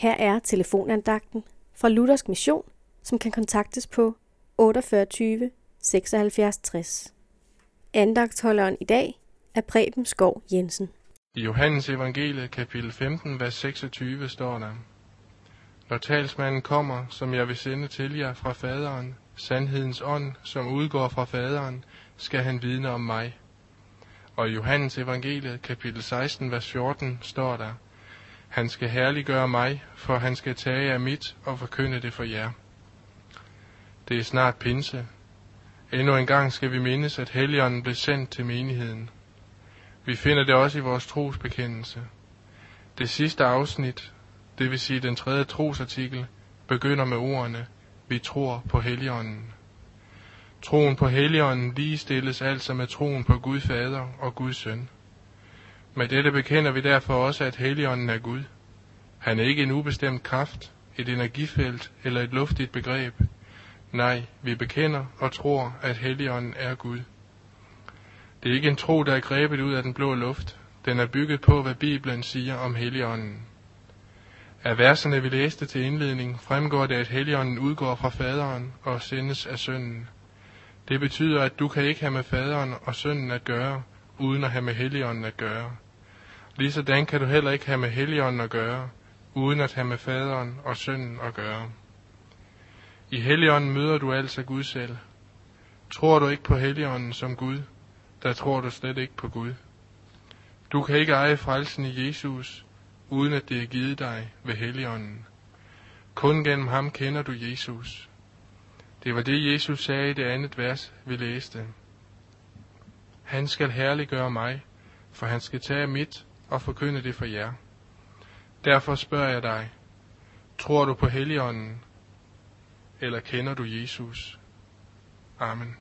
Her er telefonandagten fra Luthersk Mission, som kan kontaktes på 48 76 60. Andagtholderen i dag er Preben Skov Jensen. I Johannes evangeliet kapitel 15, vers 26 står der, Når talsmanden kommer, som jeg vil sende til jer fra faderen, sandhedens ånd, som udgår fra faderen, skal han vidne om mig. Og i Johannes evangeliet kapitel 16, vers 14 står der, han skal herliggøre mig, for han skal tage af mit og forkynde det for jer. Det er snart pinse. Endnu en gang skal vi mindes, at Helligånden blev sendt til menigheden. Vi finder det også i vores trosbekendelse. Det sidste afsnit, det vil sige den tredje trosartikel, begynder med ordene, vi tror på Helligånden. Troen på Helligånden ligestilles altså med troen på Gud Fader og Guds Søn. Med dette bekender vi derfor også, at Helligånden er Gud. Han er ikke en ubestemt kraft, et energifelt eller et luftigt begreb. Nej, vi bekender og tror, at Helligånden er Gud. Det er ikke en tro, der er grebet ud af den blå luft. Den er bygget på, hvad Bibelen siger om Helligånden. Af verserne, vi læste til indledning, fremgår det, at Helligånden udgår fra faderen og sendes af sønnen. Det betyder, at du kan ikke have med faderen og sønnen at gøre, uden at have med Helligånden at gøre. Ligesådan kan du heller ikke have med Helligånden at gøre, uden at have med faderen og sønnen at gøre. I Helligånden møder du altså Gud selv. Tror du ikke på Helligånden som Gud, der tror du slet ikke på Gud. Du kan ikke eje frelsen i Jesus, uden at det er givet dig ved Helligånden. Kun gennem ham kender du Jesus. Det var det, Jesus sagde i det andet vers, vi læste. Han skal herliggøre mig, for han skal tage mit og forkynde det for jer. Derfor spørger jeg dig, tror du på Helligånden, eller kender du Jesus? Amen.